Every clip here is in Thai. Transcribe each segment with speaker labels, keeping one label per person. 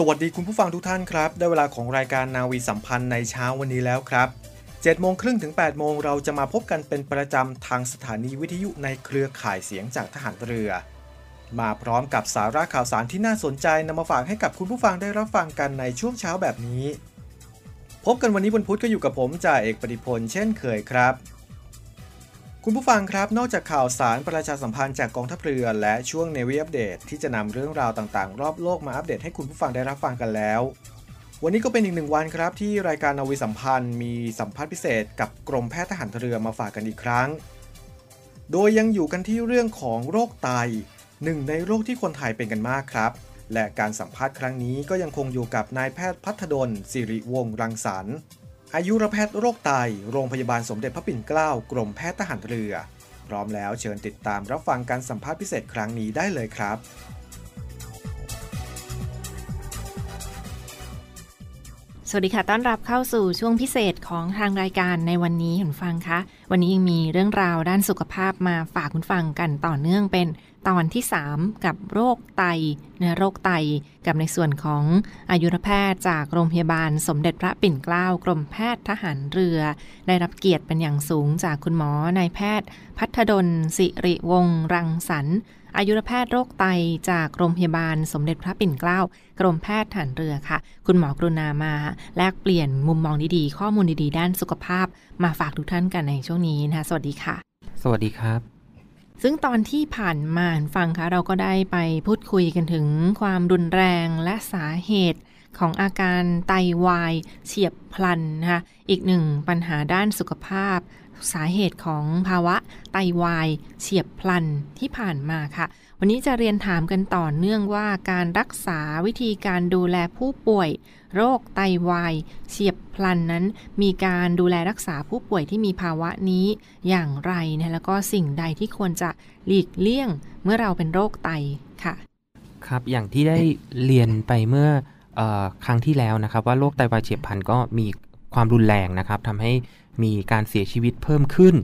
Speaker 1: สวัสดีคุณผู้ฟังทุกท่านครับ ได้เวลาของรายการนาวีสัมพันธ์ในเช้าวันนี้แล้วครับ7โมงครึ่งถึง8โมงเราจะมาพบกันเป็นประจำทางสถานีวิทยุในเครือข่ายเสียงจากทหารเรือ มาพร้อมกับสาระข่าวสารที่น่าสนใจนำมาฝากให้กับคุณผู้ฟังได้รับฟังกันในช่วงเช้าแบบนี้ พบกันวันนี้วันพุธก็อยู่กับผมจ่าเอกปฏิพลเช่นเคยครับ คุณผู้ฟังครับ นอกจากข่าวสารประชาสัมพันธ์จากกองทัพเรือและช่วงเนวีอัปเดตที่จะนำเรื่องราวต่างๆ รอบโลกมาอัปเดตให้คุณผู้ฟังได้รับฟังกันแล้ว วันนี้ก็เป็นอีกหนึ่งวันครับ ที่รายการนาวีสัมพันธ์มีสัมภาษณ์พิเศษกับกรมแพทย์ทหารเรือมาฝากกันอีกครั้ง โดยยังอยู่กันที่เรื่องของโรคไตหนึ่งในโรคที่คนไทยเป็นกันมากครับ และการสัมภาษณ์ครั้งนี้ก็ยังคงอยู่กับนายแพทย์พัฒดลสิริวงศ์รังสรรค์ อายุรแพทย์โรคไต โรงพยาบาลสมเด็จพระปิ่นเกล้ากรมแพทย์ทหารเรือ พร้อมแล้วเชิญติดตามรับฟังการสัมภาษณ์พิเศษครั้งนี้ได้เลยครับ
Speaker 2: สวัสดีค่ะ ต้อนรับเข้าสู่ช่วงพิเศษของทางรายการในวันนี้คุณฟังคะ วันนี้ยังมีเรื่องราวด้านสุขภาพมาฝากคุณฟังกันต่อเนื่องเป็น ตอนที่ 3 กับโรคไตเนื้อโรคไตกับในส่วนของอายุรแพทย์จากโรงพยาบาลสมเด็จพระปิ่นเกล้ากรมแพทย์ทหารเรือ ได้รับเกียรติเป็นอย่างสูงจากคุณหมอนายแพทย์ พัฒดลสิริวงศ์รังสรรค์อายุรแพทย์โรคไตจากโรงพยาบาลสมเด็จพระปิ่นเกล้ากรมแพทย์ทหารเรือค่ะ คุณหมอกรุณามาแลกเปลี่ยนมุมมองดีๆ ข้อมูลดีๆ ด้านสุขภาพ มาฝากทุกท่านกันในช่วงนี้นะคะสวัสดีค่ะ
Speaker 3: สวัสดีครับ
Speaker 2: ซึ่งตอนที่ผ่านมาฟังคะเราก็ได้ไปพูดคุยกันถึงความรุนแรงและสาเหตุ ของอาการไตวายเฉียบพลันนะคะอีกหนึ่งปัญหาด้านสุขภาพ สาเหตุของภาวะไตวายเฉียบพลันที่ผ่านมาค่ะ วันนี้จะเรียนถามกันต่อเนื่องว่าการรักษาวิธีการดูแลผู้ป่วย โรคไตวายเฉียบพลันนั้น มีการดูแลรักษาผู้ป่วยที่มีภาวะนี้อย่างไรนะแล้วก็สิ่งใดที่ควรจะหลีกเลี่ยงเมื่อเราเป็นโรคไตค่ะ
Speaker 3: ครับอย่างที่ได้เรียนไปเมื่อเออ ครั้งที่แล้วนะครับ ว่าโรคไตวายเฉียบพลันก็มีความรุนแรงนะครับทำให้มีการเสียชีวิตเพิ่มขึ้น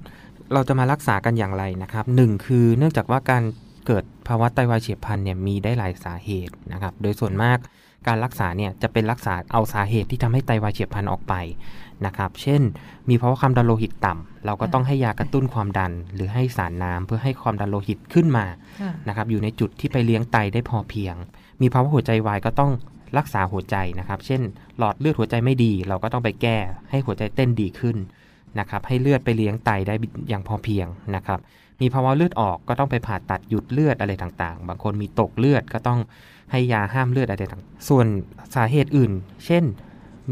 Speaker 3: เราจะมารักษากันอย่างไรนะครับหนึ่งคือเนื่องจากว่าการเกิดภาวะไตวายเฉียบพลันเนี่ยมีได้หลายสาเหตุนะครับ โดยส่วนมากการรักษาเนี่ยจะเป็นรักษาเอาสาเหตุที่ทำให้ไตวายเฉียบพลันออกไปนะครับ เช่น มีภาวะความดันโลหิตต่ำเราก็ต้องให้ยากระตุ้นความดัน หรือให้สารน้ำเพื่อให้ความดันโลหิตขึ้นมานะครับอยู่ในจุดที่ไปเลี้ยงไตได้พอเพียง มีภาวะหัวใจวายก็ต้อง รักษาหัวใจนะครับ เช่น หลอดเลือดหัวใจไม่ดี เราก็ต้องไปแก้ให้หัวใจเต้นดีขึ้นนะครับ ให้เลือดไปเลี้ยงไตได้อย่างพอเพียงนะครับ มีภาวะเลือดออกก็ต้องไปผ่าตัดหยุดเลือดอะไรต่างๆ บางคนมีตกเลือดก็ต้องให้ยาห้ามเลือดอะไรต่างๆ ส่วนสาเหตุอื่น เช่น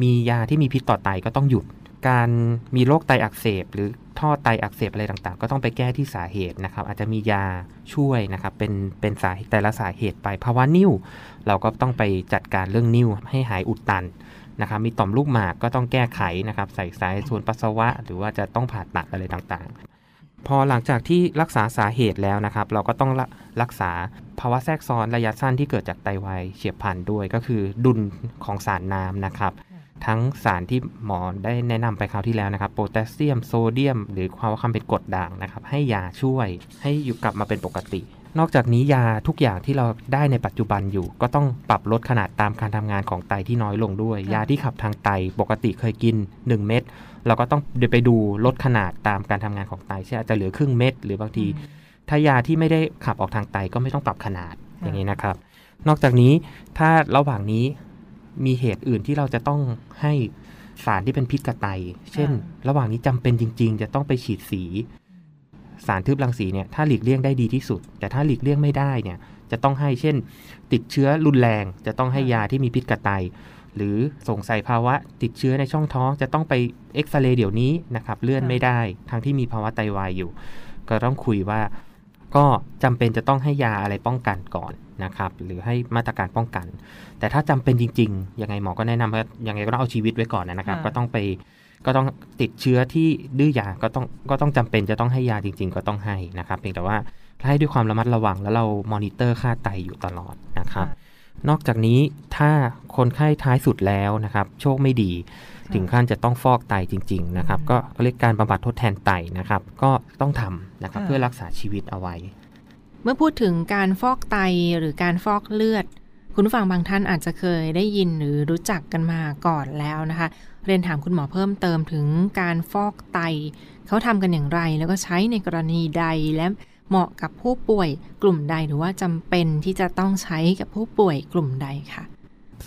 Speaker 3: มียาที่มีพิษต่อไตก็ต้องหยุด การมีโรคไตอักเสบ หรือท่อไตอักเสบอะไรต่างๆ ก็ต้องไปแก้ที่สาเหตุนะครับ อาจจะมียาช่วยนะครับเป็นเป็นสาแต่ละสาเหตุไปภาวะนิ่วเราก็ต้องไปจัดการเรื่องนิ่วให้หายอุดตันนะครับมีต่อมลูกหมากก็ต้องแก้ไขนะครับใส่สายส่วนปัสสาวะ หรือว่าจะต้องผ่าตัดอะไรต่างๆ พอหลังจากที่รักษาสาเหตุแล้วนะครับ เราก็ต้องรักษาภาวะแทรกซ้อนระยะสั้นที่เกิดจากไตวายเฉียบพลันด้วย ก็คือดุลของสารน้ำนะครับ ทั้งสารที่หมอได้แนะนำไปคราวที่แล้วนะครับโพแทสเซียมโซเดียม หรือภาวะความเป็นกรดด่างนะครับ ให้ยาช่วยให้อยู่กลับมาเป็นปกติ นอกจากนี้ยาทุกอย่างที่เราได้ในปัจจุบันอยู่ ก็ต้องปรับลดขนาดตามการทำงานของไตที่น้อยลงด้วย ยาที่ขับทางไตปกติเคยกิน 1 เม็ดเราก็ต้องเดี๋ยวไปดูลดขนาดตามการทำงานของไตเช่นอาจจะเหลือครึ่งเม็ดหรือบางที ถ้ายาที่ไม่ได้ขับออกทางไตก็ไม่ต้องปรับขนาดอย่างนี้นะครับ นอกจากนี้ถ้าระหว่างนี้ มีเหตุอื่นที่เราจะต้องให้สารที่เป็นพิษกับไต เช่น ระหว่างนี้จำเป็นจริง ๆ จะต้องไปฉีดสี สารทึบรังสีเนี่ยถ้าหลีกเลี่ยงได้ดีที่สุด แต่ถ้าหลีกเลี่ยงไม่ได้เนี่ยจะต้องให้เช่น ติดเชื้อรุนแรง จะต้องให้ยาที่มีพิษกับไต หรือส่งใส่ภาวะ ติดเชื้อในช่องท้อง จะต้องไปเอ็กซเรย์เดี๋ยวนี้นะครับเลื่อนไม่ได้ ทั้งที่มีภาวะไตวายอยู่ ก็ต้องคุยว่า ก็จำเป็นจะต้องให้ยาอะไรป้องกันก่อนนะครับ หรือให้มาตรการป้องกัน แต่ถ้าจำเป็นจริงๆยังไงหมอก็แนะนำว่ายังไงก็ต้องเอาชีวิตไว้ก่อนนะครับ ก็ต้องไปก็ต้องติดเชื้อที่ดื้อยาก็ต้องก็ต้องจำเป็นจะต้องให้ยาจริง ๆ ก็ต้องให้นะครับ เพียงแต่ว่าให้ด้วยความระมัดระวังแล้วเรามอนิเตอร์ค่าไตอยู่ตลอดนะครับ นอกจากนี้ถ้าคนไข้ท้ายสุดแล้วนะครับ โชคไม่ดี ถึงขั้นจะต้องฟอกไตจริง ๆ นะครับ ก็เรียกการบำบัดทดแทนไตนะครับ ก็ต้องทำนะครับเพื่อรักษาชีวิตเอาไว้
Speaker 2: เมื่อพูดถึงการฟอกไตหรือการฟอกเลือด คุณผู้ฟังบางท่านอาจจะเคยได้ยินหรือรู้จักกันมาก่อนแล้วนะคะ เรียนถามคุณหมอเพิ่มเติมถึงการฟอกไต เขาทำกันอย่างไร แล้วก็ใช้ในกรณีใดและเหมาะกับผู้ป่วยกลุ่มใดหรือว่าจำเป็นที่จะต้องใช้กับผู้ป่วยกลุ่มใดค่ะ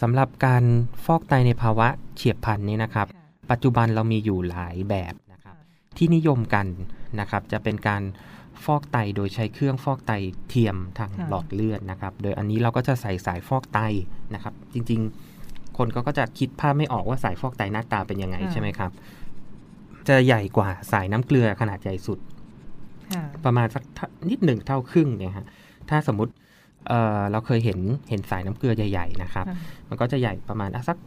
Speaker 3: สำหรับการฟอกไตในภาวะเฉียบพลันนี้นะครับ ปัจจุบันเรามีอยู่หลายแบบนะครับที่นิยมกันนะครับ จะเป็นการฟอกไตโดยใช้เครื่องฟอกไตเทียมทางหลอดเลือดนะครับ โดยอันนี้เราก็จะใส่สายฟอกไตนะครับ จริงๆ คนก็จะคิดภาพไม่ออกว่าสายฟอกไตหน้าตาเป็นยังไงใช่ไหมครับ จะใหญ่กว่าสายน้ำเกลือขนาดใหญ่สุด ประมาณสักนิดหนึ่งเท่าครึ่งเนี่ยฮะถ้าสมมติ เเราเคยเห็นเห็นสายน้ำเกลือใหญ่ๆนะครับ มันก็จะใหญ่ประมาณสัก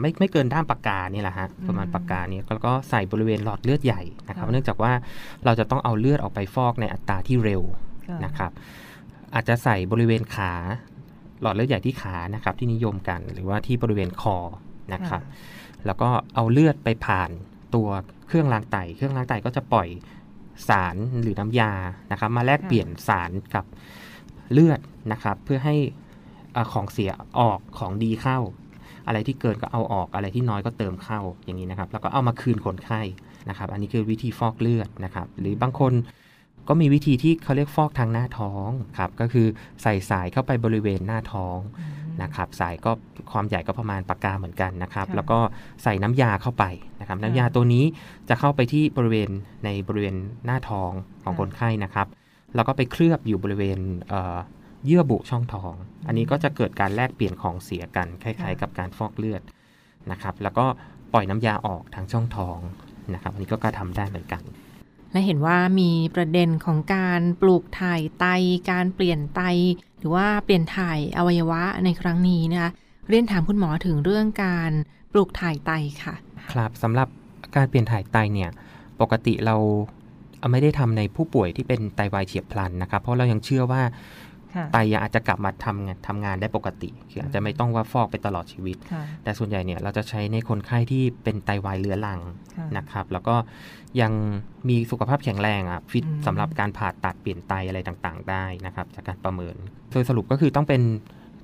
Speaker 3: ไม่ไม่เกินด้ามปากกานี่แหละฮะประมาณปากกานี้แล้วก็ใส่บริเวณหลอดเลือดใหญ่นะครับ เนื่องจากว่าเราจะต้องเอาเลือดออกไปฟอกในอัตราที่เร็วนะครับ อาจจะใส่บริเวณขา หลอดเลือดใหญ่ที่ขานะครับ ที่นิยมกันหรือว่าที่บริเวณคอนะครับ แล้วก็เอาเลือดไปผ่านตัวเครื่องล้างไต เครื่องล้างไตก็จะปล่อยสารหรือน้ำยานะครับ มาแลกเปลี่ยนสารกับ เลือดนะครับ เพื่อให้ของเสียออกของดีเข้า อะไรที่เกินก็เอาออกอะไรที่น้อยก็เติมเข้าอย่างนี้นะครับ แล้วก็เอามาคืนคนไข้นะครับ อันนี้คือวิธีฟอกเลือดนะครับ หรือบางคนก็มีวิธีที่เขาเรียกฟอกทางหน้าท้องครับก็คือใส่สายเข้าไปบริเวณหน้าท้องนะครับสายก็ความใหญ่ก็ประมาณปากกาเหมือนกันนะครับ แล้วก็ใส่น้ำยาเข้าไปนะครับ น้ำยาตัวนี้จะเข้าไปที่บริเวณในบริเวณหน้าท้องของคนไข้นะครับ แล้วก็ไปเคลือบอยู่บริเวณเยื่อบุช่องท้อง อันนี้ก็จะเกิดการแลกเปลี่ยนของเสียกันคล้ายๆ กับการฟอกเลือดนะครับ แล้วก็ปล่อยน้ำยาออกทางช่องท้องนะครับอันนี้ก็การทำได้เหมือนกัน
Speaker 2: และเห็นว่ามีประเด็นของการปลูกถ่ายไต การเปลี่ยนไต หรือว่าเปลี่ยนถ่ายอวัยวะในครั้งนี้นะคะเรียนถามคุณหมอถึงเรื่องการปลูกถ่ายไตค่ะ
Speaker 3: ครับสำหรับการเปลี่ยนถ่ายไตเนี่ย ปกติเรา ไม่ได้ทำในผู้ป่วยที่เป็นไตวายเฉียบพลันนะครับ เพราะเรายังเชื่อว่าไตอาจจะกลับมาทำงานทำงานได้ปกติ คืออาจจะไม่ต้องว่าฟอกไปตลอดชีวิต แต่ส่วนใหญ่เนี่ยเราจะใช้ในคนไข้ที่เป็นไตวายเรื้อรังนะครับ แล้วก็ยังมีสุขภาพแข็งแรงอะฟิตสำหรับการผ่าตัดเปลี่ยนไตอะไรต่างๆ ได้นะครับ จากการประเมินโดยสรุปก็คือต้องเป็น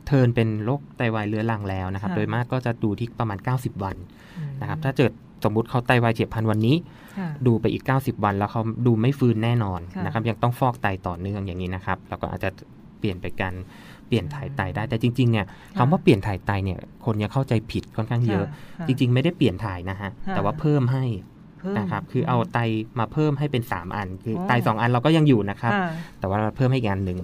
Speaker 3: เทินเป็นโรคไตวายเรื้อรังแล้วนะครับ โดยมากก็จะดูที่ประมาณ 90 วันนะครับ ถ้าเกิด สมมุติเขาไตวายเฉียบพลันวันนี้ ดูไปอีก 90 วันแล้วเขาดูไม่ฟื้นแน่นอนนะครับ ยังต้องฟอกไตต่อเนื่องอย่างนี้นะครับ แล้วก็อาจจะเปลี่ยนไปการเปลี่ยนถ่ายไตได้แต่จริงๆเนี่ยคำว่าเปลี่ยนถ่ายไตเนี่ยคนยังเข้าใจผิดค่อนข้างเยอะ จริง ๆ ไม่ได้เปลี่ยนถ่ายนะฮะแต่ว่าเพิ่มให้นะครับคือเอาไตมาเพิ่มให้เป็น 3 อัน คือไต2อันเราก็ยังอยู่นะครับ แต่ว่าเราเพิ่มให้อีกอันหนึ่ง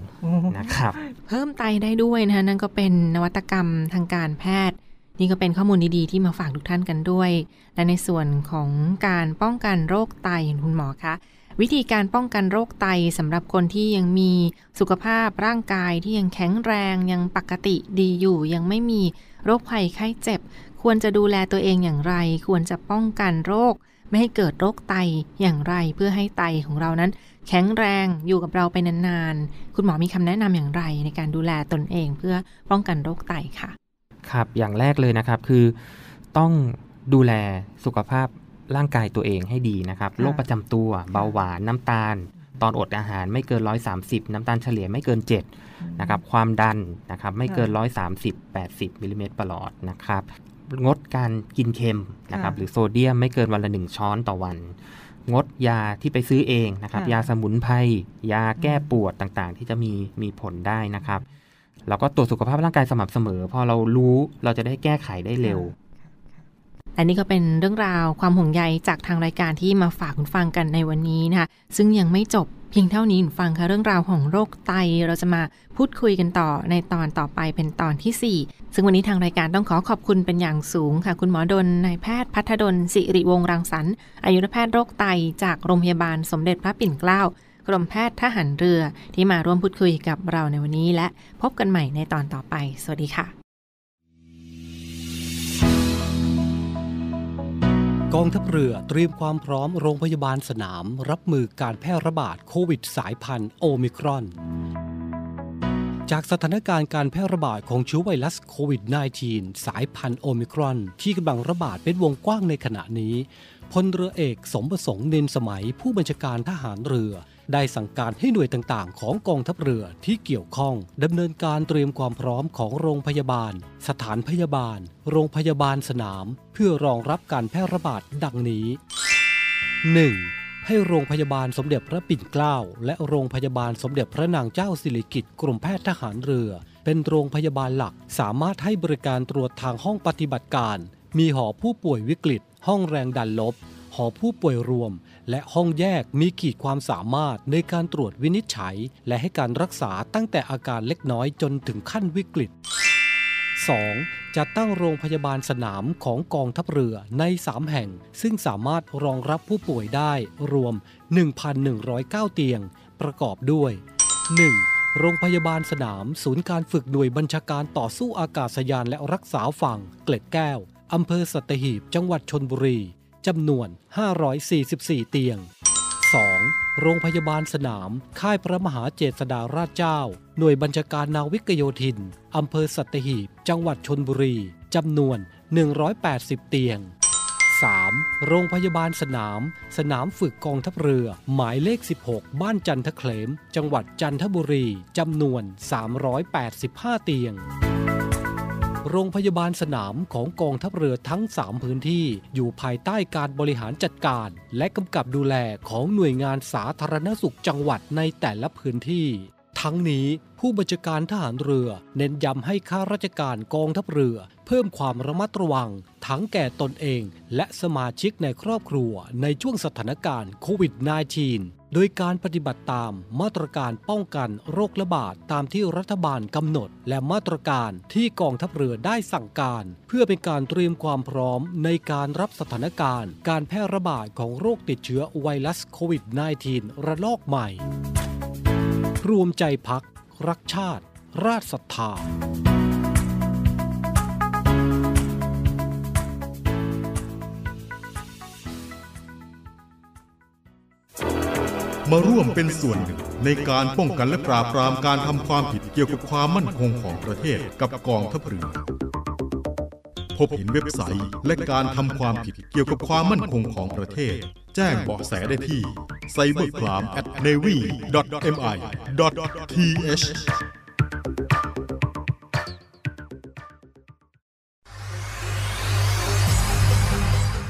Speaker 3: นะครับ
Speaker 2: เพิ่มไตได้ด้วยนะคะนั่นก็เป็นนวัตกรรมทางการแพทย์ นี่ก็เป็นข้อมูลดีๆ ที่มาฝากทุกท่านกันด้วย และในส่วนของการป้องกันโรคไตคุณหมอคะวิธีการป้องกันโรคไตสำหรับคนที่ยังมีสุขภาพร่างกายที่ยังแข็งแรงยังปกติดีอยู่ ยังไม่มีโรคภัยไข้เจ็บ ควรจะดูแลตัวเองอย่างไร ควรจะป้องกันโรค ไม่ให้เกิดโรคไตอย่างไร เพื่อให้ไตของเรานั้น แข็งแรงอยู่กับเราไปนานๆ คุณหมอมีคำแนะนำอย่างไรในการดูแลตนเองเพื่อป้องกันโรคไตค่ะ
Speaker 3: ครับ อย่างแรกเลยนะครับคือต้องดูแลสุขภาพร่างกายตัวเองให้ดีนะครับโรคประจำตัวเบาหวานน้ำตาล ตอนอดอาหารไม่เกิน 130 น้ำตาลเฉลี่ยไม่เกิน7นะครับความดันนะครับไม่เกิน 130 80มิลลิเมตรประหลอดนะครับงดการกินเค็มนะครับหรือโซเดียมไม่เกินวันละหนึ่งช้อนต่อวัน งดยาที่ไปซื้อเองนะครับยาสมุนไพรยาแก้ปวดต่างๆ ที่จะมีมีผลได้นะครับ เราก็ตรวจสุขภาพร่างกายสม่ำเสมอ พอเรารู้เราจะได้แก้ไขได้เร็ว
Speaker 2: และนี่ก็เป็นเรื่องราวความห่วงใยจากทางรายการที่มาฝากคุณฟังกันในวันนี้นะคะซึ่งยังไม่จบเพียงเท่านี้คุณฟังค่ะเรื่องราวของโรคไตเราจะมาพูดคุยกันต่อในตอนต่อไปเป็นตอนที่ 4 ซึ่งวันนี้ทางรายการต้องขอขอบคุณเป็นอย่างสูงค่ะ คุณหมอดลนายแพทย์พัฒดลสิริวงศ์รังสรรค์อายุรแพทย์โรคไตจากโรงพยาบาลสมเด็จพระปิ่นเกล้า กรมแพทย์ทหารเรือที่มาร่วมพูดคุยกับเราในวันนี้ และพบกันใหม่ในตอนต่อไป สวัสดีค่ะ
Speaker 4: กองทัพเรือเตรียมความพร้อมโรงพยาบาลสนาม รับมือการแพร่ระบาดโควิดสายพันธุ์โอมิครอนจากสถานการณ์การแพร่ระบาดของเชื้อไวรัสโควิด -19 สายพันธุ์โอมิครอน ที่กำลังระบาดเป็นวงกว้างในขณะนี้ พลเรือเอกสมประสงค์เนนสมัยผู้บัญชาการทหารเรือ ได้สั่งการให้หน่วยต่างๆ ของกองทัพเรือที่เกี่ยวข้องดำเนินการเตรียมความพร้อมของโรงพยาบาล สถานพยาบาล โรงพยาบาลสนาม เพื่อรองรับการแพร่ระบาดดังนี้ 1. ให้โรงพยาบาลสมเด็จพระปิ่นเกล้าและโรงพยาบาลสมเด็จพระนางเจ้าสิริกิติ์กรมแพทย์ทหารเรือ เป็นโรงพยาบาลหลักสามารถให้บริการตรวจทางห้องปฏิบัติการ มีหอผู้ป่วยวิกฤต ห้องแรงดันลบ หอผู้ป่วยรวม และห้องแยกมีขีดความสามารถในการตรวจวินิจฉัย และให้การรักษาตั้งแต่อาการเล็กน้อยจนถึงขั้นวิกฤต 2. จะตั้งโรงพยาบาลสนามของกองทัพเรือใน 3 แห่ง ซึ่งสามารถรองรับผู้ป่วยได้รวม 1,109 เตียง ประกอบด้วย 1. โรงพยาบาลสนาม ศูนย์การฝึกหน่วยบัญชาการต่อสู้อากาศยานและรักษาฝั่ง เกล็ดแก้ว อำเภอสัตหีบ จังหวัดชนบุรี จำนวน 544 เตียง 2. โรงพยาบาลสนาม ค่ายพระมหาเจษฎาราชเจ้า หน่วยบัญชาการนาวิกโยธิน อำเภอสัตหีบ จังหวัดชนบุรี จำนวน 180 เตียง 3. โรงพยาบาลสนาม สนามฝึกกองทัพเรือ หมายเลข 16 บ้านจันทเคลม จังหวัดจันทบุรี จำนวน 385 เตียง โรงพยาบาลสนามของกองทัพเรือทั้ง 3 พื้นที่อยู่ภายใต้การบริหารจัดการ และกำกับดูแลของหน่วยงานสาธารณสุขจังหวัดในแต่ละพื้นที่ ทั้งนี้ผู้บัญชาการทหารเรือ เน้นย้ำให้ข้าราชการกองทัพเรือ เพิ่มความระมัดระวัง ทั้งแก่ตนเอง และสมาชิกในครอบครัวในช่วงสถานการณ์โควิด -19 โดยการปฏิบัติตามมาตรการป้องกันโรคระบาดตามที่รัฐบาลกำหนด และมาตรการที่กองทัพเรือได้สั่งการ เพื่อเป็นการเตรียมความพร้อมในการรับสถานการณ์ การแพร่ระบาดของโรคติดเชื้อไวรัสโควิด -19 ระลอกใหม่ รวมใจพัก รักชาติ ราชศรัทธา
Speaker 5: มาร่วมเป็นส่วนหนึ่งในการป้องกันและปราบปรามการทำความผิดเกี่ยวกับความมั่นคงของประเทศกับกองทัพเรือพบเห็นเว็บไซต์และการทำความผิดเกี่ยวกับความมั่นคงของประเทศ แจ้งเบาะแสได้ที่ cybercrime at navy.mi.th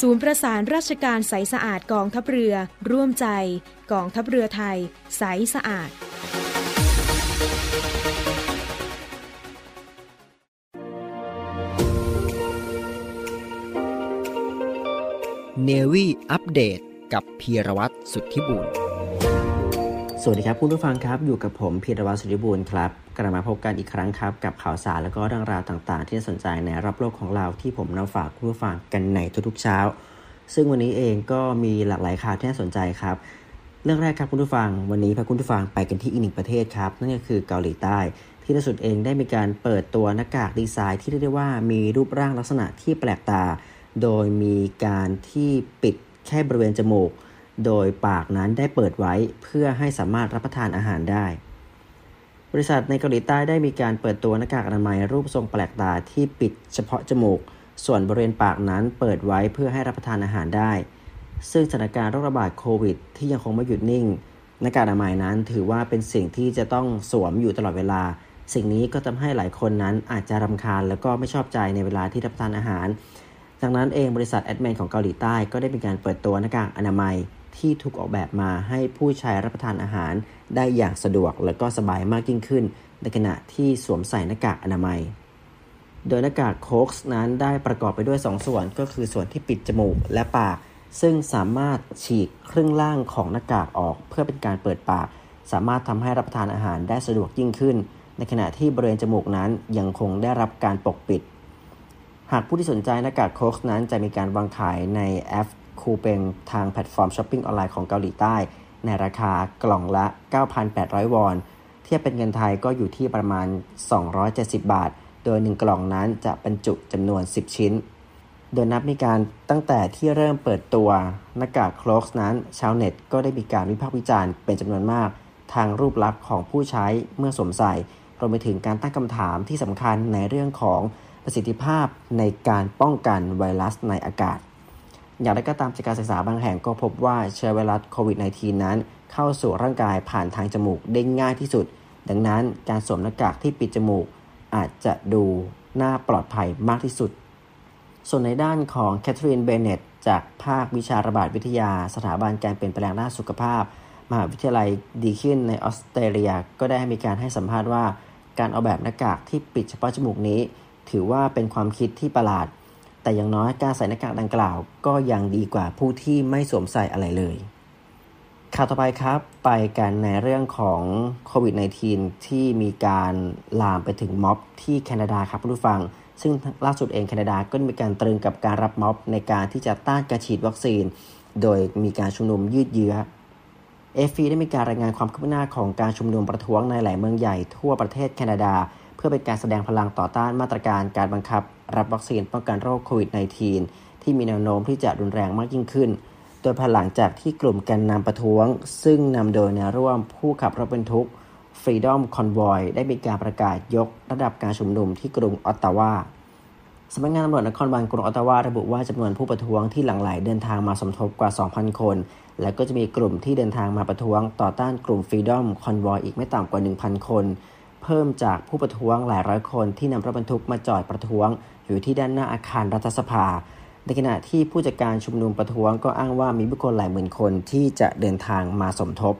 Speaker 6: ศูนย์ประสานราชการใสสะอาดกองทัพเรือ ร่วมใจ กองทัพเรือไทย ใสสะอาด
Speaker 7: เนวี่อัปเดตกับพีรวัตรสุทธิบุญ สวัสดีครับคุณผู้ฟังครับ อยู่กับผมพีรวัตรสุริบูรณ์ครับ กลับมาพบกันอีกครั้งครับ กับข่าวสารและก็เรื่องราวต่างๆ ที่สนใจในรอบโลกของเราที่ผมนำฝากคุณผู้ฟังกันในทุกๆเช้า ซึ่งวันนี้เองก็มีหลากหลายข่าวที่น่าสนใจครับ เรื่องแรกครับคุณผู้ฟัง วันนี้พาคุณผู้ฟังไปกันที่อีกหนึ่งประเทศครับ นั่นก็คือเกาหลีใต้ ที่ล่าสุดเองได้มีการเปิดตัวหน้ากากดีไซน์ที่เรียกได้ว่ามีรูปร่างลักษณะที่แปลกตา โดยมีการที่ปิดแค่บริเวณจมูก โดยปากนั้นได้เปิดไว้เพื่อให้สามารถรับประทานอาหารได้ บริษัทในเกาหลีใต้ได้มีการเปิดตัวหน้ากากอนามัยรูปทรงแปลกตาที่ปิดเฉพาะจมูก ส่วนบริเวณปากนั้นเปิดไว้เพื่อให้รับประทานอาหารได้ ซึ่งสถานการณ์โรคระบาดโควิด ที่ยังคงไม่หยุดนิ่งหน้ากากอนามัยนั้นถือว่าเป็นสิ่งที่จะต้องสวมอยู่ตลอดเวลา สิ่งนี้ก็ทำให้หลายคนนั้นอาจจะรำคาญแล้วก็ไม่ชอบใจในเวลาที่รับประทานอาหารดังนั้นเองบริษัทแอดแมนของเกาหลีใต้ก็ได้มีการเปิดตัวหน้ากากอนามัย ที่ถูกออกแบบมาให้ผู้ใช้รับประทานอาหาร ได้อย่างสะดวกและก็สบายมากยิ่งขึ้น ในขณะที่สวมใส่หน้ากากอนามัย โดยหน้ากาก Kosk นั้นได้ประกอบไปด้วย 2ส่วนก็คือส่วนที่ปิดจมูกและปาก ซึ่งสามารถฉีกครึ่งล่างของหน้ากากออกเพื่อเป็นการเปิดปาก สามารถทำให้รับประทานอาหารได้สะดวกยิ่งขึ้น ในขณะที่บริเวณจมูกนั้นยังคงได้รับการปกปิด หากผู้ที่สนใจหน้ากาก Kosk นั้นจะมีการวางขายในแอป Coupang ทางแพลตฟอร์มช้อปปิ้งออนไลน์ของเกาหลีใต้ ในราคากล่องละ 9,800 วอน เทียบเป็นเงินไทยก็อยู่ที่ประมาณ 270 บาท โดย 1 กล่องนั้นจะบรรจุจำนวน 10 ชิ้น โดยนับมีการตั้งแต่ที่เริ่มเปิดตัวหน้ากากโคลกนั้น ชาวเน็ตก็ได้มีการวิพากษ์วิจารณ์เป็นจำนวนมาก ทางรูปลักษณ์ของผู้ใช้เมื่อสวมใส่รวมไปถึงการตั้งคำถามที่สำคัญในเรื่องของประสิทธิภาพในการป้องกันไวรัสในอากาศ อย่างไรก็ตามจากการศึกษาบางแห่งก็พบว่าเชื้อไวรัสโควิด -19 นั้น เข้าสู่ร่างกายผ่านทางจมูกได้ง่ายที่สุด ดังนั้นการสวมหน้ากากที่ปิดจมูก อาจจะดูน่าปลอดภัยมากที่สุด ส่วนในด้านของแคทเธอรีนเบเนตจากภาควิชาระบาดวิทยา สถาบันการเปลี่ยนแปลงด้านสุขภาพ มหาวิทยาลัยดีคินในออสเตรเลีย ก็ได้มีการให้สัมภาษณ์ว่า การออกแบบหน้ากากที่ปิดเฉพาะจมูกนี้ ถือว่าเป็นความคิดที่ประหลาด แต่อย่างน้อยการใส่หน้ากากดังกล่าวก็ยังดีกว่าผู้ที่ไม่สวมใส่อะไรเลย ข่าวต่อไปครับ ไปกันในเรื่องของโควิด -19 ที่มีการลามไปถึงม็อบที่แคนาดาครับผู้ฟัง ซึ่งล่าสุดเองแคนาดาก็มีการตรึงกับการรับม็อบในการที่จะต้านการฉีดวัคซีน โดยมีการชุมนุมยืดเยื้อเอฟฟีได้มีการรายงานความคืบหน้าของการชุมนุมประท้วงในหลายเมืองใหญ่ทั่วประเทศแคนาดา เพื่อเป็นการแสดงพลังต่อต้านมาตรการการบังคับ รับวัคซีนป้องกันโรคโควิด -19 ที่มีแนวโน้มที่จะรุนแรงมากยิ่งขึ้น โดยภายหลังจากที่กลุ่มแกนนำประท้วง ซึ่งนำโดยแนวร่วมผู้ขับรถบรรทุก Freedom Convoy ได้มีการประกาศยกระดับการชุมนุมที่กรุงออตตาวาสำนักงานตำรวจนครบาลกรุงออตตาวาระบุว่าจำนวนผู้ประท้วงที่หลั่งไหลเดินทางมาสมทบกว่า 2,000 คน และก็จะมีกลุ่มที่เดินทางมาประท้วงต่อต้านกลุ่ม Freedom Convoy อีกไม่ต่ำกว่า 1,000 คน เพิ่มจากผู้ประท้วงหลายร้อยคนที่นำรถบรรทุกมาจอดประท้วง อยู่ที่ด้านหน้าอาคารรัฐสภา ในขณะที่ผู้จัดการชุมนุมประท้วงก็อ้างว่ามีบุคคลหลายหมื่นคนที่จะเดินทางมาสมทบ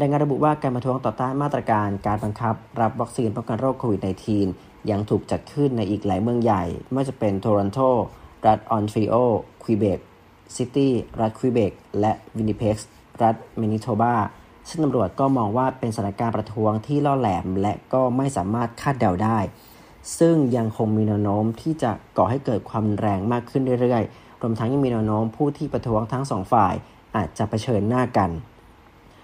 Speaker 7: รายงานระบุว่าการประท้วงต่อต้านมาตรการการบังคับ รับวัคซีนป้องกันโรคโควิด -19 ยังถูกจัดขึ้นในอีกหลายเมืองใหญ่ ไม่ว่าจะเป็นโทรอนโต รัฐออนทรีโอ ควิเบก ซิตี้ รัฐควิเบก และวินิเพกส์รัฐมินิโทบา ซึ่งตำรวจก็มองว่าเป็นสถานการณ์ประท้วงที่ล่อแหลม และก็ไม่สามารถคาดเดาได้ ซึ่งยังคงมีแนวโน้มที่จะก่อให้เกิดความแรงมากขึ้นเรื่อยๆ รวมทั้งยังมีแนวโน้มผู้ที่ประท้วงทั้งสองฝ่ายอาจจะเผชิญหน้ากัน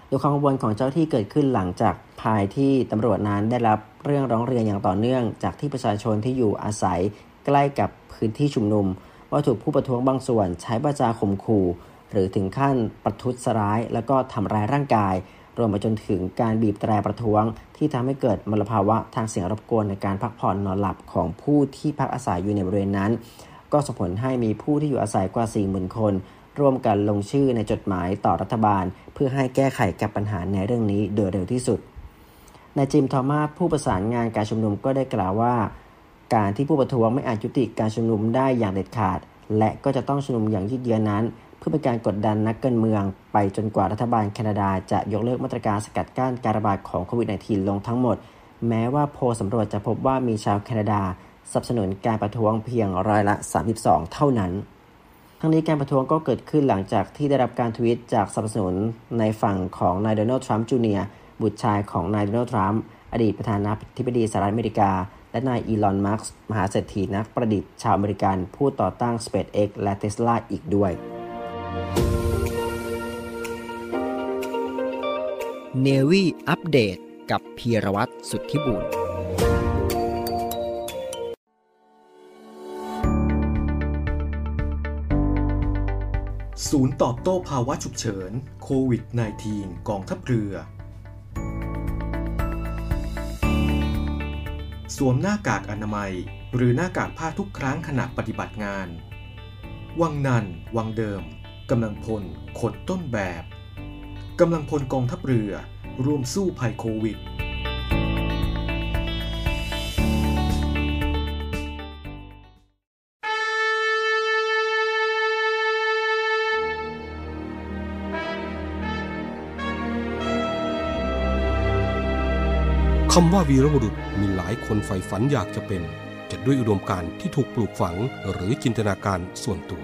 Speaker 7: โดยความกังวลของเจ้าที่เกิดขึ้นหลังจากภายที่ตำรวจนั้นได้รับเรื่องร้องเรียนอย่างต่อเนื่อง จากที่ประชาชนที่อยู่อาศัยใกล้กับพื้นที่ชุมนุม ว่าถูกผู้ประท้วงบางส่วนใช้ประจาข่มขู่หรือถึงขั้นประทุษร้าย แล้วก็ทำร้ายร่างกาย รวมไปจนถึงการบีบแตรประท้วง ที่ทำให้เกิดมลภาวะทางเสียงรบกวนในการพักผ่อนนอนหลับของผู้ที่พักอาศัยอยู่ในบริเวณนั้น ก็ส่งผลให้มีผู้ที่อยู่อาศัยกว่า 40,000 คน ร่วมกันลงชื่อในจดหมายต่อรัฐบาล เพื่อให้แก้ไขกับปัญหาในเรื่องนี้โดยเร็วที่สุดนายจิมทอมาผู้ประสานงานการชุมนุมก็ได้กล่าวว่า การที่ผู้ประท้วงไม่อาจยุติการชุมนุมได้อย่างเด็ดขาด และก็จะต้องชุมนุมอย่างยืดเยื้อนั้น เพื่อเป็นการกดดันนักการเมือง ไปจนกว่ารัฐบาลแคนาดาจะยกเลิกมาตรการสกัดกั้นการระบาดของโควิด -19 ลงทั้งหมด แม้ว่าโพลสำรวจจะพบว่ามีชาวแคนาดาสนับสนุนการประท้วงเพียงร้อยละ 32 เท่านั้น ทั้งนี้การประท้วงก็เกิดขึ้นหลังจากที่ได้รับการทวีตจากสนับสนุนในฝั่งของนายโดนัลด์ทรัมป์จูเนียร์บุตรชายของนายโดนัลด์ทรัมป์อดีตประธานาธิบดีสหรัฐอเมริกา และนายอีลอน มัสก์มหาเศรษฐีนักประดิษฐ์ชาวอเมริกัน ผู้ต่อตั้ง SpaceX และ Tesla อีกด้วย
Speaker 8: เนวี่อัปเดตกับพีรวัตรสุทธิบุญ
Speaker 1: ศูนย์ตอบโต้ภาวะฉุกเฉินโควิด -19 กองทัพเรือ สวมหน้ากากอนามัย หรือหน้ากากผ้าทุกครั้งขณะปฏิบัติงาน วังนัน วังเดิม กำลังพลขดต้นแบบกำลังพลกองทัพเรือร่วมสู้ภัยโควิด
Speaker 9: คำว่าวีรบุรุษมีหลายคนใฝ่ฝันอยากจะเป็น จะด้วยอุดมการณ์ที่ถูกปลูกฝังหรือจินตนาการส่วนตัว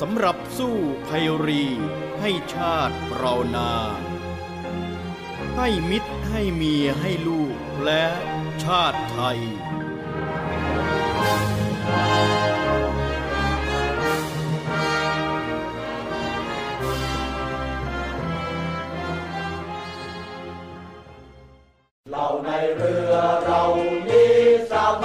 Speaker 10: สำหรับสู้ภัยรี ให้ชาติเรานา ให้มิตรให้เมียให้ลูกและชาติไทย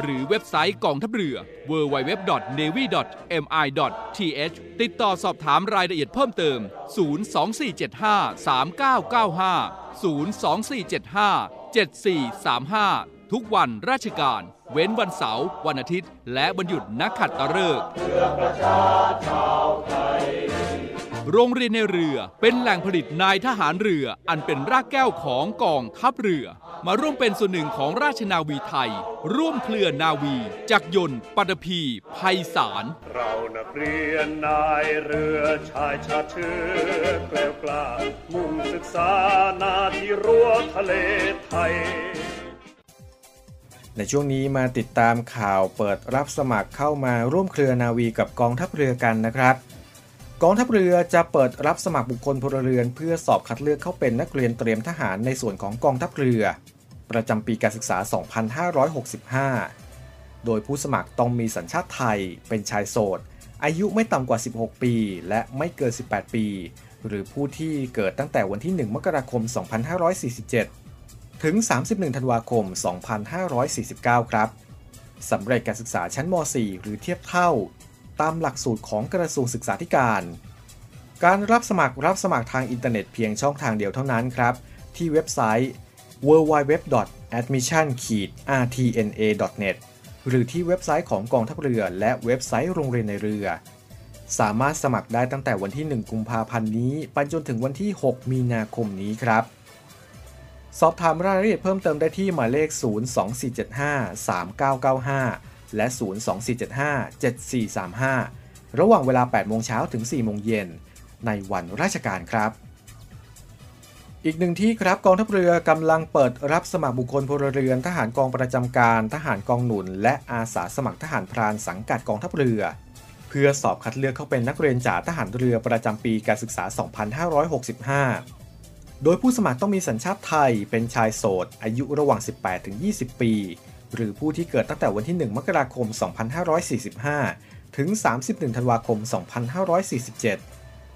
Speaker 11: หรือเว็บไซต์กองทัพเรือ www.navy.mi.th ติดต่อสอบถามรายละเอียดเพิ่มเติม 024753995 024757435 ทุกวันราชการ เว้นวันเสาร์วันอาทิตย์ และวันหยุดนักขัตฤกษ์โรงเรียนในเรือเป็นแหล่งผลิตนายทหารเรือ อันเป็นรากแก้วของกองทัพเรือ มาร่วมเป็นส่วนหนึ่งของราชนาวีไทย ร่วมเคลื่อนนาวีจักรยนต์ปัตภีภัยสาร
Speaker 12: เรานักเรียนนายเรือชายชาเชื้อแกล้วกล้ามุ่งศึกษานาที่รั้วทะเลไทย
Speaker 1: ในช่วงนี้มาติดตามข่าวเปิดรับสมัครเข้ามาร่วมเครือนาวีกับกองทัพเรือกันนะครับ กองทัพเรือจะเปิดรับสมัครบุคคลพลเรือน เพื่อสอบคัดเลือกเข้าเป็นนักเรียนเตรียมทหารในส่วนของกองทัพเรือ ประจำปีการศึกษา 2565 โดยผู้สมัครต้องมีสัญชาติไทย เป็นชายโสด อายุไม่ต่ำกว่า 16 ปี และไม่เกิน 18 ปี หรือผู้ที่เกิดตั้งแต่วันที่ 1 มกราคม 2547 ถึง 31 ธันวาคม 2549 ครับสำเร็จการศึกษาชั้นม .4 หรือเทียบเท่า ตามหลักสูตรของกระทรวงศึกษาธิการ การรับสมัครรับสมัครทางอินเทอร์เน็ตเพียงช่องทางเดียวเท่านั้นครับ ที่เว็บไซต์ www.admission-rtna.net หรือที่เว็บไซต์ของกองทัพเรือและเว็บไซต์โรงเรียนนายเรือ สามารถสมัครได้ตั้งแต่วันที่ 1 กุมภาพันธ์นี้ ไปจนถึงวันที่ 6 มีนาคมนี้ครับ สอบถามรายละเอียดเพิ่มเติมได้ที่หมายเลข 024753995 และ 024757435 ระหว่างเวลา 8 โมงเช้าถึง 4 โมงเย็น ในวันราชการครับ อีกหนึ่งที่ครับกองทัพเรือกำลังเปิดรับสมัครบุคคลพลเรือน ทหารกองประจำการ ทหารกองหนุน และอาสาสมัครทหารพรานสังกัดกองทัพเรือ เพื่อสอบคัดเลือกเข้าเป็นนักเรียนจ่าทหารเรือประจำปีการศึกษา 2565 โดยผู้สมัครต้องมีสัญชาติไทย เป็นชายโสด อายุระหว่าง 18-20 ปี หรือผู้ที่เกิดตั้งแต่วันที่ 1 มกราคม 2545 ถึง 31 ธันวาคม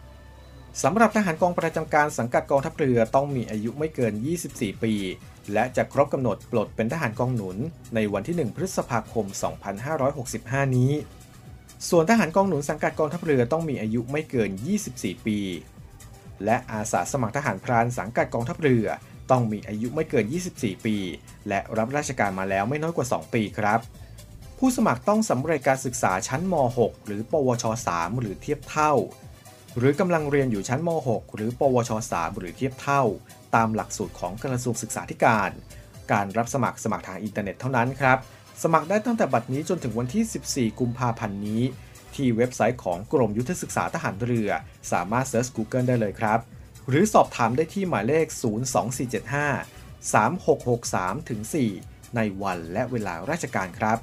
Speaker 1: 2547 สำหรับทหารกองประจำการสังกัดกองทัพเรือต้องมีอายุไม่เกิน 24 ปี และจะครบกำหนดปลดเป็นทหารกองหนุน ในวันที่ 1 พฤษภาคม 2565 นี้ ส่วนทหารกองหนุนสังกัดกองทัพเรือต้องมีอายุไม่เกิน 24 ปี และอาสาสมัครทหารพรานสังกัดกองทัพเรือ ต้องมีอายุไม่เกิน 24 ปี และรับราชการมาแล้วไม่น้อยกว่า 2 ปีครับ ผู้สมัครต้องสำเร็จการศึกษาชั้นม .6 หรือ ปวช 3 หรือเทียบเท่า หรือกำลังเรียนอยู่ชั้นม .6 หรือ ปวช 3 หรือเทียบเท่า ตามหลักสูตรของกระทรวงศึกษาธิการ การรับสมัครสมัครทางอินเทอร์เน็ตเท่านั้นครับ สมัครได้ตั้งแต่บัดนี้จนถึงวันที่ 14 กุมภาพันธ์นี้ ที่เว็บไซต์ของกรมยุทธศึกษาทหารเรือ สามารถ search Google ได้เลยครับ หรือสอบถามได้ที่หมายเลข 02475 3663 4ในวันและเวลาราชการครับ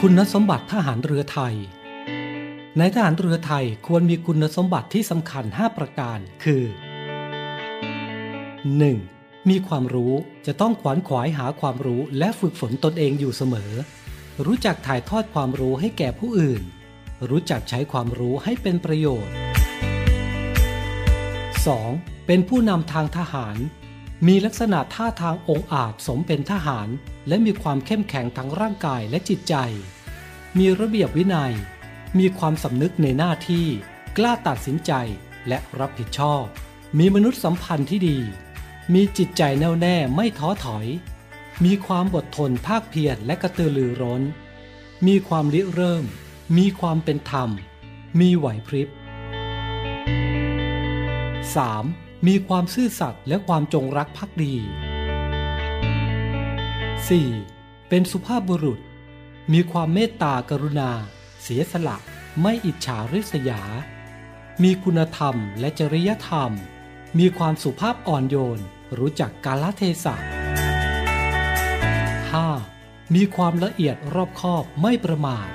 Speaker 4: คุณสมบัติทหารเรือไทย ในทหารเรือไทยควรมีคุณสมบัติที่สำคัญ 5 ประการ คือ 1. มีความรู้จะต้องขวนขวายหาความรู้และฝึกฝนตนเองอยู่เสมอ รู้จักถ่ายทอดความรู้ให้แก่ผู้อื่น รู้จักใช้ความรู้ให้เป็นประโยชน์ 2. เป็นผู้นำทางทหาร มีลักษณะท่าทางองอาจสมเป็นทหาร และมีความเข้มแข็งทั้งร่างกายและจิตใจ มีระเบียบวินัย มีความสำนึกในหน้าที่ กล้าตัดสินใจและรับผิดชอบ มีมนุษยสัมพันธ์ที่ดี มีจิตใจแน่วแน่ไม่ท้อถอย มีความอดทนภาคเพียรและกระตือรือร้น มีความริเริ่ม มีความเป็นธรรม มีไหวพริบ 3. มีความซื่อสัตย์และความจงรักภักดี 4. เป็นสุภาพบุรุษ มีความเมตตากรุณา เสียสละ ไม่อิจฉาริษยา มีคุณธรรมและจริยธรรม มีความสุภาพอ่อนโยน รู้จักกาลเทศะ 5. มีความละเอียดรอบคอบไม่ประมาท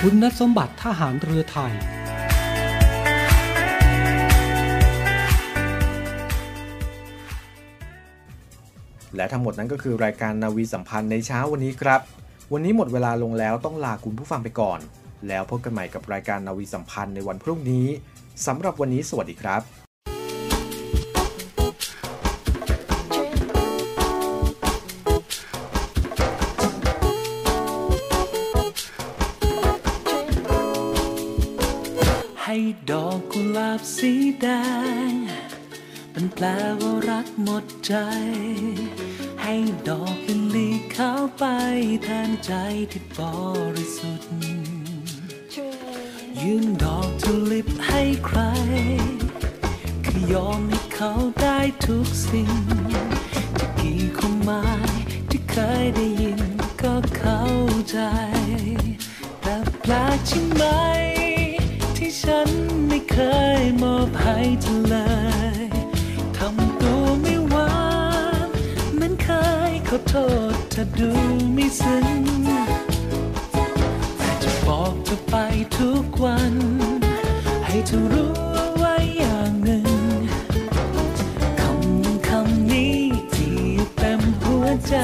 Speaker 4: คุณสมบัติทหารเรือไทย
Speaker 1: และทั้งหมดนั้นก็คือรายการนาวีสัมพันธ์ในเช้าวันนี้ครับ วันนี้หมดเวลาลงแล้วต้องลาคุณผู้ฟังไปก่อน แล้วพบกันใหม่กับรายการนาวีสัมพันธ์ในวันพรุ่งนี้สำหรับวันนี้สวัสดีครับ
Speaker 13: ดอกกุหลาบสีแดง มันแปลว่ารักหมดใจ ให้ดอกลินลีขาไปแทนใจที่บริสุทธิ์ยืนดอกทุลิปให้ใคร คือยอมให้เขาได้ทุกสิ่งจะกี่ความหมายที่เคยได้ยินก็เข้าใจ แต่แปลกใช่ไหม ฉันไม่เคยมอบให้เธอเลยทำตัวไม่หวานมันคายขอโทษถ้าดูไม่ซึ้งแต่จะบอกเธอไปทุกวัน ให้เธอรู้ไว้อย่างหนึ่งคำคำนี้ที่เต็มหัวใจ